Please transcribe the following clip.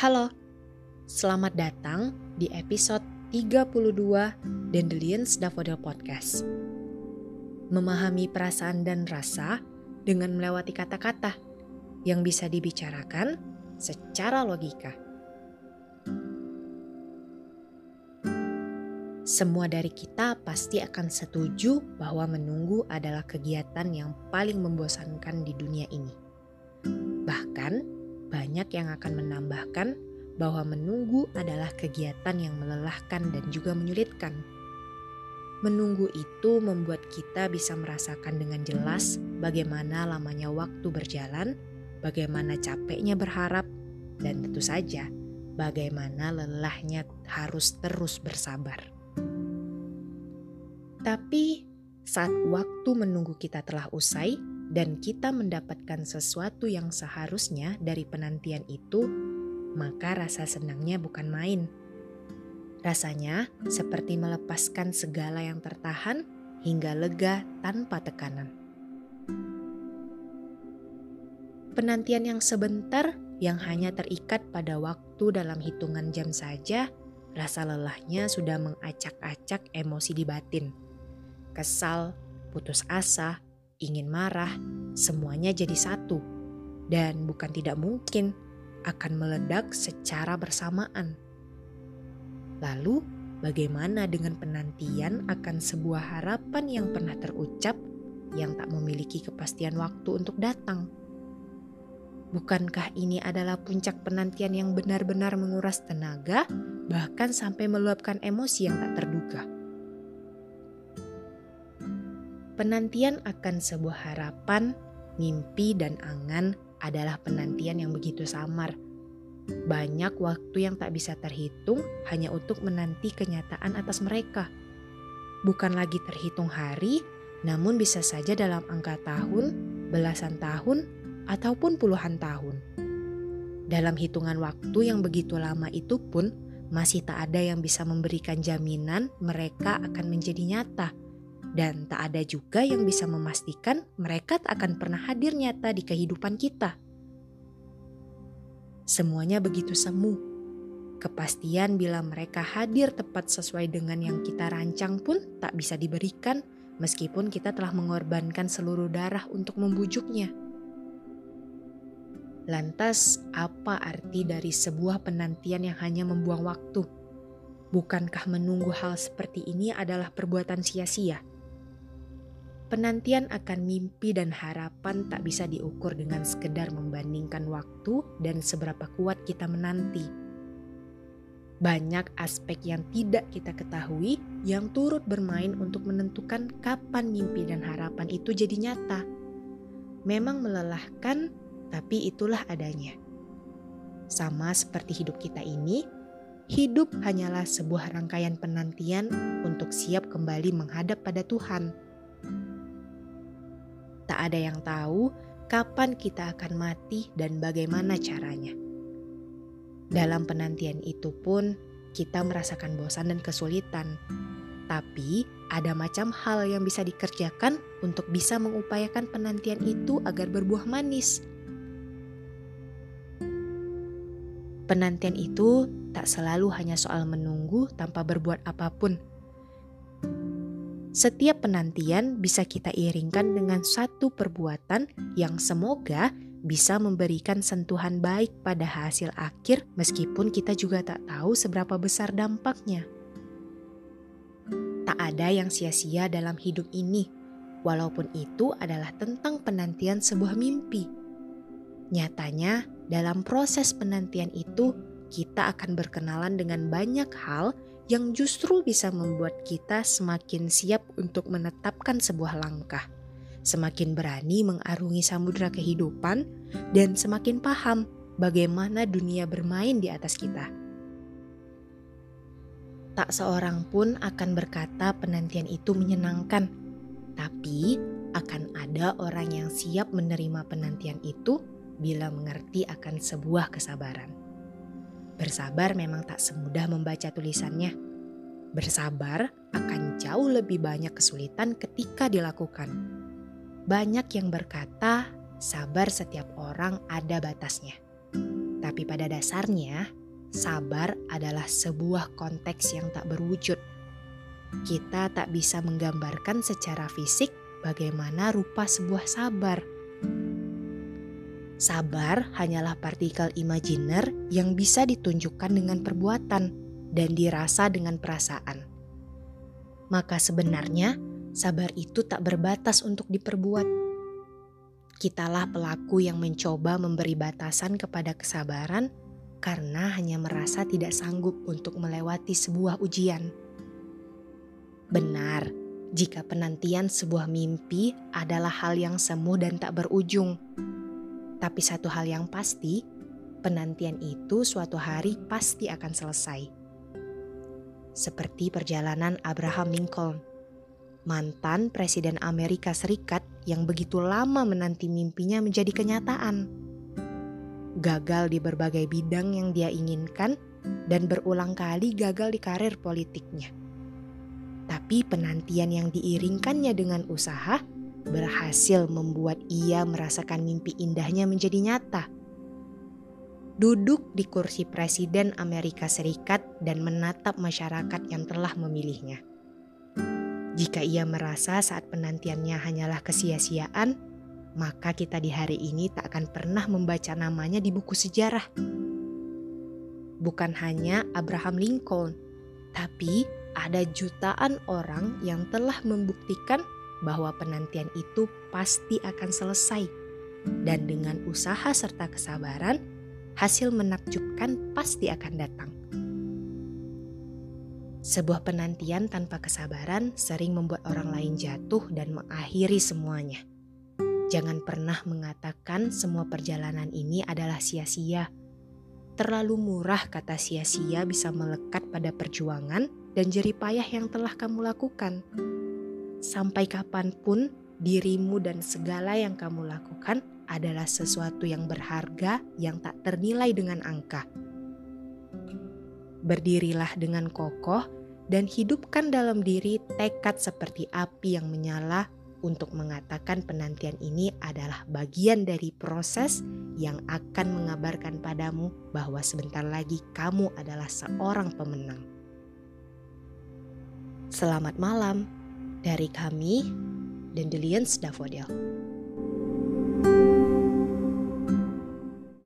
Halo, selamat datang di episode 32 Dandelions Daffodil Podcast. Memahami perasaan dan rasa dengan melewati kata-kata yang bisa dibicarakan secara logika. Semua dari kita pasti akan setuju bahwa menunggu adalah kegiatan yang paling membosankan di dunia ini. Bahkan, banyak yang akan menambahkan bahwa menunggu adalah kegiatan yang melelahkan dan juga menyulitkan. Menunggu itu membuat kita bisa merasakan dengan jelas bagaimana lamanya waktu berjalan, bagaimana capeknya berharap, dan tentu saja bagaimana lelahnya harus terus bersabar. Tapi saat waktu menunggu kita telah usai, dan kita mendapatkan sesuatu yang seharusnya dari penantian itu, maka rasa senangnya bukan main. Rasanya seperti melepaskan segala yang tertahan hingga lega tanpa tekanan. Penantian yang sebentar yang hanya terikat pada waktu dalam hitungan jam saja, rasa lelahnya sudah mengacak-acak emosi di batin. Kesal, putus asa, ingin marah, semuanya jadi satu. Dan bukan tidak mungkin akan meledak secara bersamaan. Lalu, bagaimana dengan penantian akan sebuah harapan yang pernah terucap yang tak memiliki kepastian waktu untuk datang? Bukankah ini adalah puncak penantian yang benar-benar menguras tenaga, bahkan sampai meluapkan emosi yang tak terduga? Penantian akan sebuah harapan, mimpi, dan angan adalah penantian yang begitu samar. Banyak waktu yang tak bisa terhitung hanya untuk menanti kenyataan atas mereka. Bukan lagi terhitung hari, namun bisa saja dalam angka tahun, belasan tahun, ataupun puluhan tahun. Dalam hitungan waktu yang begitu lama itu pun, masih tak ada yang bisa memberikan jaminan mereka akan menjadi nyata dan tak ada juga yang bisa memastikan mereka tak akan pernah hadir nyata di kehidupan kita. Semuanya begitu semu. Kepastian bila mereka hadir tepat sesuai dengan yang kita rancang pun tak bisa diberikan meskipun kita telah mengorbankan seluruh darah untuk membujuknya. Lantas, apa arti dari sebuah penantian yang hanya membuang waktu? Bukankah menunggu hal seperti ini adalah perbuatan sia-sia? Penantian akan mimpi dan harapan tak bisa diukur dengan sekedar membandingkan waktu dan seberapa kuat kita menanti. Banyak aspek yang tidak kita ketahui yang turut bermain untuk menentukan kapan mimpi dan harapan itu jadi nyata. Memang melelahkan, tapi itulah adanya. Sama seperti hidup kita ini, hidup hanyalah sebuah rangkaian penantian untuk siap kembali menghadap pada Tuhan Tak ada yang tahu kapan kita akan mati dan bagaimana caranya. Dalam penantian itu pun kita merasakan bosan dan kesulitan. Tapi ada macam hal yang bisa dikerjakan untuk bisa mengupayakan penantian itu agar berbuah manis. Penantian itu tak selalu hanya soal menunggu tanpa berbuat apa pun setiap penantian bisa kita iringkan dengan satu perbuatan yang semoga bisa memberikan sentuhan baik pada hasil akhir meskipun kita juga tak tahu seberapa besar dampaknya. Tak ada yang sia-sia dalam hidup ini, walaupun itu adalah tentang penantian sebuah mimpi. Nyatanya, dalam proses penantian itu, kita akan berkenalan dengan banyak hal yang justru bisa membuat kita semakin siap untuk menetapkan sebuah langkah, semakin berani mengarungi samudera kehidupan, dan semakin paham bagaimana dunia bermain di atas kita. Tak seorang pun akan berkata penantian itu menyenangkan, tapi akan ada orang yang siap menerima penantian itu bila mengerti akan sebuah kesabaran. Bersabar memang tak semudah membaca tulisannya. Bersabar akan jauh lebih banyak kesulitan ketika dilakukan. Banyak yang berkata, sabar setiap orang ada batasnya. Tapi pada dasarnya, sabar adalah sebuah konteks yang tak berwujud. Kita tak bisa menggambarkan secara fisik bagaimana rupa sebuah sabar. Sabar hanyalah partikel imajiner yang bisa ditunjukkan dengan perbuatan dan dirasa dengan perasaan. Maka sebenarnya sabar itu tak berbatas untuk diperbuat Kitalah pelaku yang mencoba memberi batasan kepada kesabaran karena hanya merasa tidak sanggup untuk melewati sebuah ujian. Benar, jika penantian sebuah mimpi adalah hal yang semu dan tak berujung. Tapi satu hal yang pasti, penantian itu suatu hari pasti akan selesai. Seperti perjalanan Abraham Lincoln mantan Presiden Amerika Serikat yang begitu lama menanti mimpinya menjadi kenyataan. Gagal di berbagai bidang yang dia inginkan dan berulang kali gagal di karir politiknya. Tapi penantian yang diiringkannya dengan usaha berhasil membuat ia merasakan mimpi indahnya menjadi nyata. Duduk di kursi Presiden Amerika Serikat dan menatap masyarakat yang telah memilihnya jika ia merasa saat penantiannya hanyalah kesia-siaan, maka kita di hari ini tak akan pernah membaca namanya di buku sejarah. Bukan hanya Abraham Lincoln, tapi ada jutaan orang yang telah membuktikan bahwa penantian itu pasti akan selesai. Dan dengan usaha serta kesabaran, hasil menakjubkan pasti akan datang. Sebuah penantian tanpa kesabaran sering membuat orang lain jatuh dan mengakhiri semuanya. Jangan pernah mengatakan semua perjalanan ini adalah sia-sia. Terlalu murah kata sia-sia bisa melekat pada perjuangan dan jeripayah yang telah kamu lakukan. Sampai kapan pun dirimu dan segala yang kamu lakukan adalah sesuatu yang berharga yang tak ternilai dengan angka Berdirilah dengan kokoh dan hidupkan dalam diri tekad seperti api yang menyala untuk mengatakan penantian ini adalah bagian dari proses yang akan mengabarkan padamu bahwa sebentar lagi kamu adalah seorang pemenang. Selamat malam dari kami, Dandelions Daffodil. thank you